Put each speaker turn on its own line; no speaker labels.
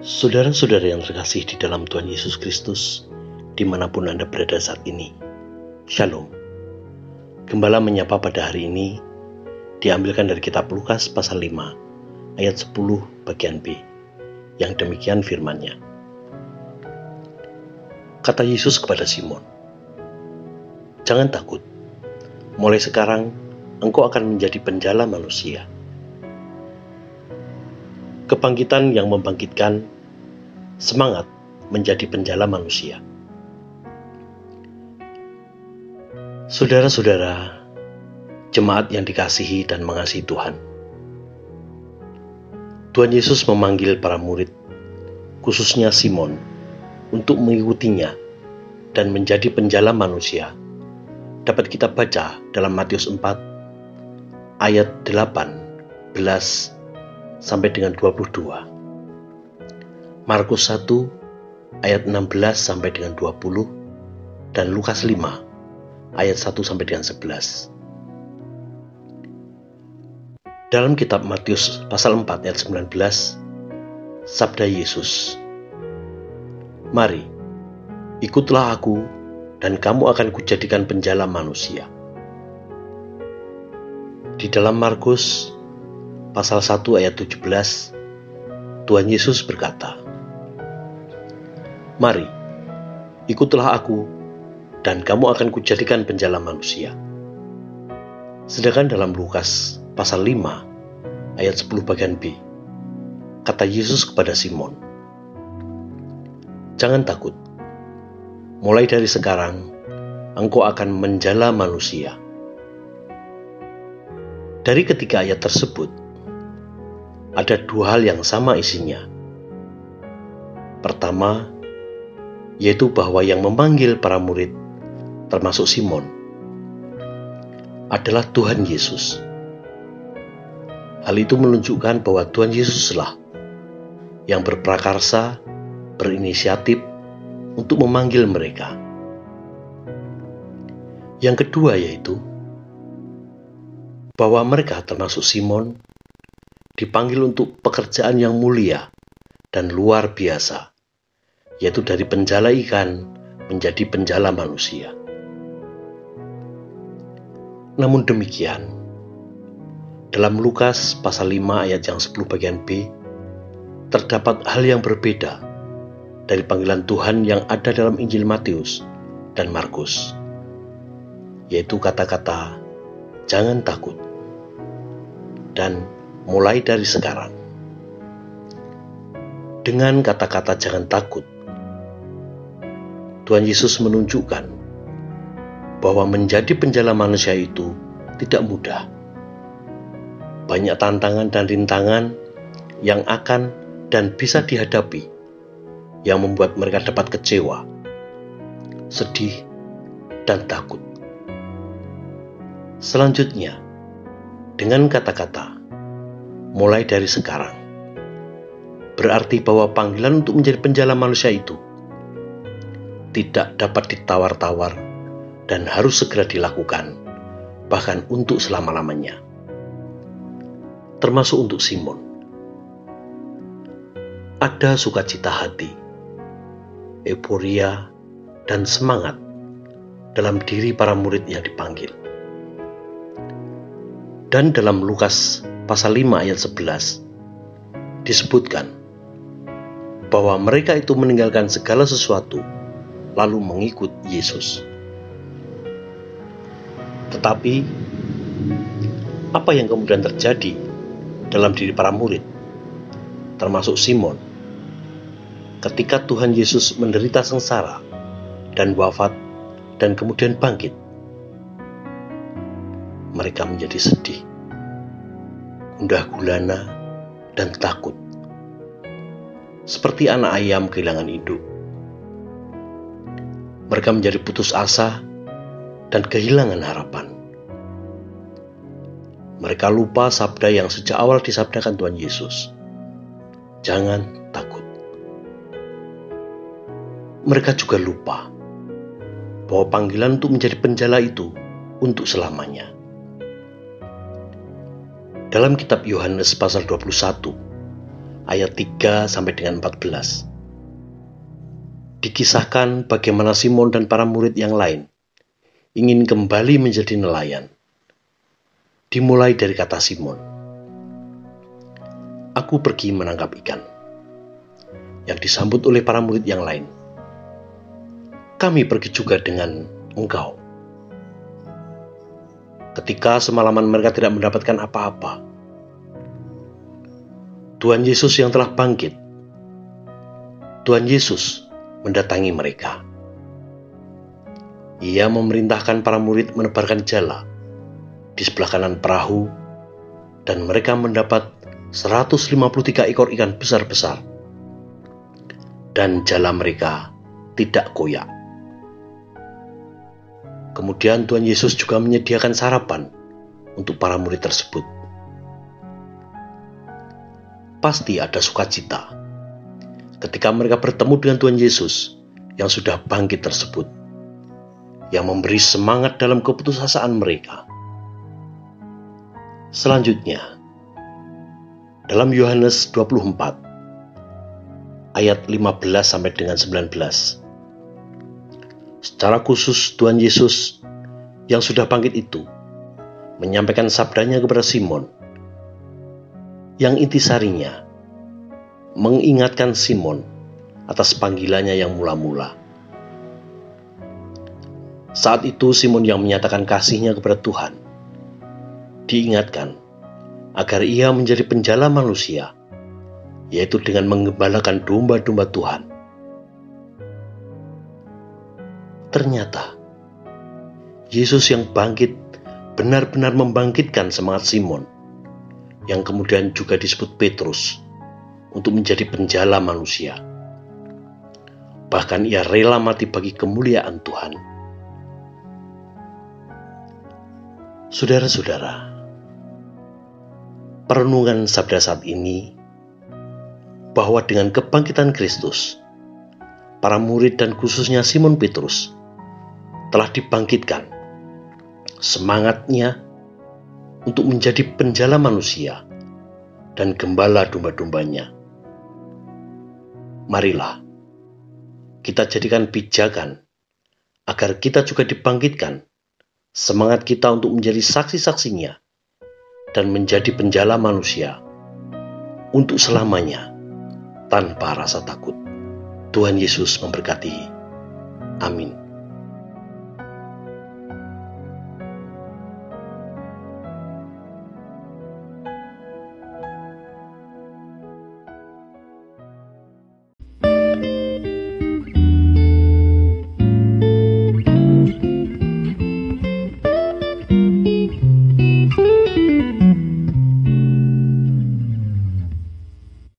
Saudara-saudara yang terkasih di dalam Tuhan Yesus Kristus, di mana pun Anda berada saat ini, Shalom. Gembala menyapa pada hari ini diambilkan dari kitab Lukas pasal 5 ayat 10 bagian B yang demikian firmannya. Kata Yesus kepada Simon, Jangan takut, mulai sekarang engkau akan menjadi penjala manusia kebangkitan yang membangkitkan semangat menjadi penjala manusia. Saudara-saudara, jemaat yang dikasihi dan mengasihi Tuhan. Tuhan Yesus memanggil para murid, khususnya Simon, untuk mengikutinya dan menjadi penjala manusia. Dapat kita baca dalam Matius 4 ayat 18 sampai dengan 22. Markus 1 ayat 16 sampai dengan 20 dan Lukas 5 ayat 1 sampai dengan 11. Dalam kitab Matius pasal 4 ayat 19, sabda Yesus, Mari, ikutlah aku dan kamu akan kujadikan penjala manusia. Di dalam Markus pasal 1 ayat 17, Tuhan Yesus berkata, Mari, ikutlah aku, dan kamu akan kujadikan penjala manusia. Sedangkan dalam Lukas pasal 5 ayat 10 bagian B, kata Yesus kepada Simon, Jangan takut, mulai dari sekarang engkau akan menjala manusia. Dari ketiga ayat tersebut, ada dua hal yang sama isinya. Pertama, yaitu bahwa yang memanggil para murid, termasuk Simon, adalah Tuhan Yesus. Hal itu menunjukkan bahwa Tuhan Yesuslah yang berprakarsa, berinisiatif untuk memanggil mereka. Yang kedua yaitu bahwa mereka termasuk Simon dipanggil untuk pekerjaan yang mulia dan luar biasa, yaitu dari penjala ikan menjadi penjala manusia. Namun demikian, dalam Lukas pasal 5 ayat yang 10 bagian B, terdapat hal yang berbeda dari panggilan Tuhan yang ada dalam Injil Matius dan Markus, yaitu kata-kata "jangan takut" dan mulai dari sekarang. Dengan kata-kata jangan takut, Tuhan Yesus menunjukkan bahwa menjadi penjala manusia itu tidak mudah. Banyak tantangan dan rintangan yang akan dan bisa dihadapi yang membuat mereka dapat kecewa, sedih, dan takut. Selanjutnya, dengan kata-kata mulai dari sekarang. Berarti bahwa panggilan untuk menjadi penjala manusia itu tidak dapat ditawar-tawar dan harus segera dilakukan, bahkan untuk selama-lamanya. Termasuk untuk Simon. Ada sukacita hati, euforia, dan semangat dalam diri para murid yang dipanggil. Dan dalam Lukas pasal 5 ayat 11 disebutkan bahwa mereka itu meninggalkan segala sesuatu lalu mengikut Yesus. Tetapi apa yang kemudian terjadi dalam diri para murid termasuk Simon ketika Tuhan Yesus menderita sengsara dan wafat dan kemudian bangkit mereka menjadi sedih gundah gulana, dan takut. Seperti anak ayam kehilangan induk. Mereka menjadi putus asa dan kehilangan harapan. Mereka lupa sabda yang sejak awal disabdakan Tuhan Yesus. Jangan takut. Mereka juga lupa bahwa panggilan untuk menjadi penjala itu untuk selamanya. Dalam kitab Yohanes pasal 21 ayat 3 sampai dengan 14. Dikisahkan bagaimana Simon dan para murid yang lain ingin kembali menjadi nelayan. Dimulai dari kata Simon. Aku pergi menangkap ikan. Yang disambut oleh para murid yang lain. Kami pergi juga dengan engkau. Ketika semalaman mereka tidak mendapatkan apa-apa, Tuhan Yesus yang telah bangkit, Tuhan Yesus mendatangi mereka. Ia memerintahkan para murid menebarkan jala di sebelah kanan perahu dan mereka mendapat 153 ekor ikan besar-besar. Dan jala mereka tidak koyak. Kemudian Tuhan Yesus juga menyediakan sarapan untuk para murid tersebut. Pasti ada sukacita ketika mereka bertemu dengan Tuhan Yesus yang sudah bangkit tersebut yang memberi semangat dalam keputusasaan mereka. Selanjutnya, dalam Yohanes 24 ayat 15 sampai dengan 19. Secara khusus Tuhan Yesus yang sudah bangkit itu menyampaikan sabdanya kepada Simon yang intisarinya mengingatkan Simon atas panggilannya yang mula-mula saat itu Simon yang menyatakan kasihnya kepada Tuhan diingatkan agar ia menjadi penjala manusia, yaitu dengan mengembalakan domba-domba Tuhan. Ternyata Yesus yang bangkit benar-benar membangkitkan semangat Simon, yang kemudian juga disebut Petrus, untuk menjadi penjala manusia. Bahkan ia rela mati bagi kemuliaan Tuhan. Saudara-saudara, perenungan sabda saat ini bahwa dengan kebangkitan Kristus, para murid dan khususnya Simon Petrus telah dibangkitkan semangatnya untuk menjadi penjala manusia dan gembala domba-dombanya. Marilah kita jadikan pijakan agar kita juga dibangkitkan semangat kita untuk menjadi saksi-saksinya dan menjadi penjala manusia untuk selamanya tanpa rasa takut. Tuhan Yesus memberkati. Amin.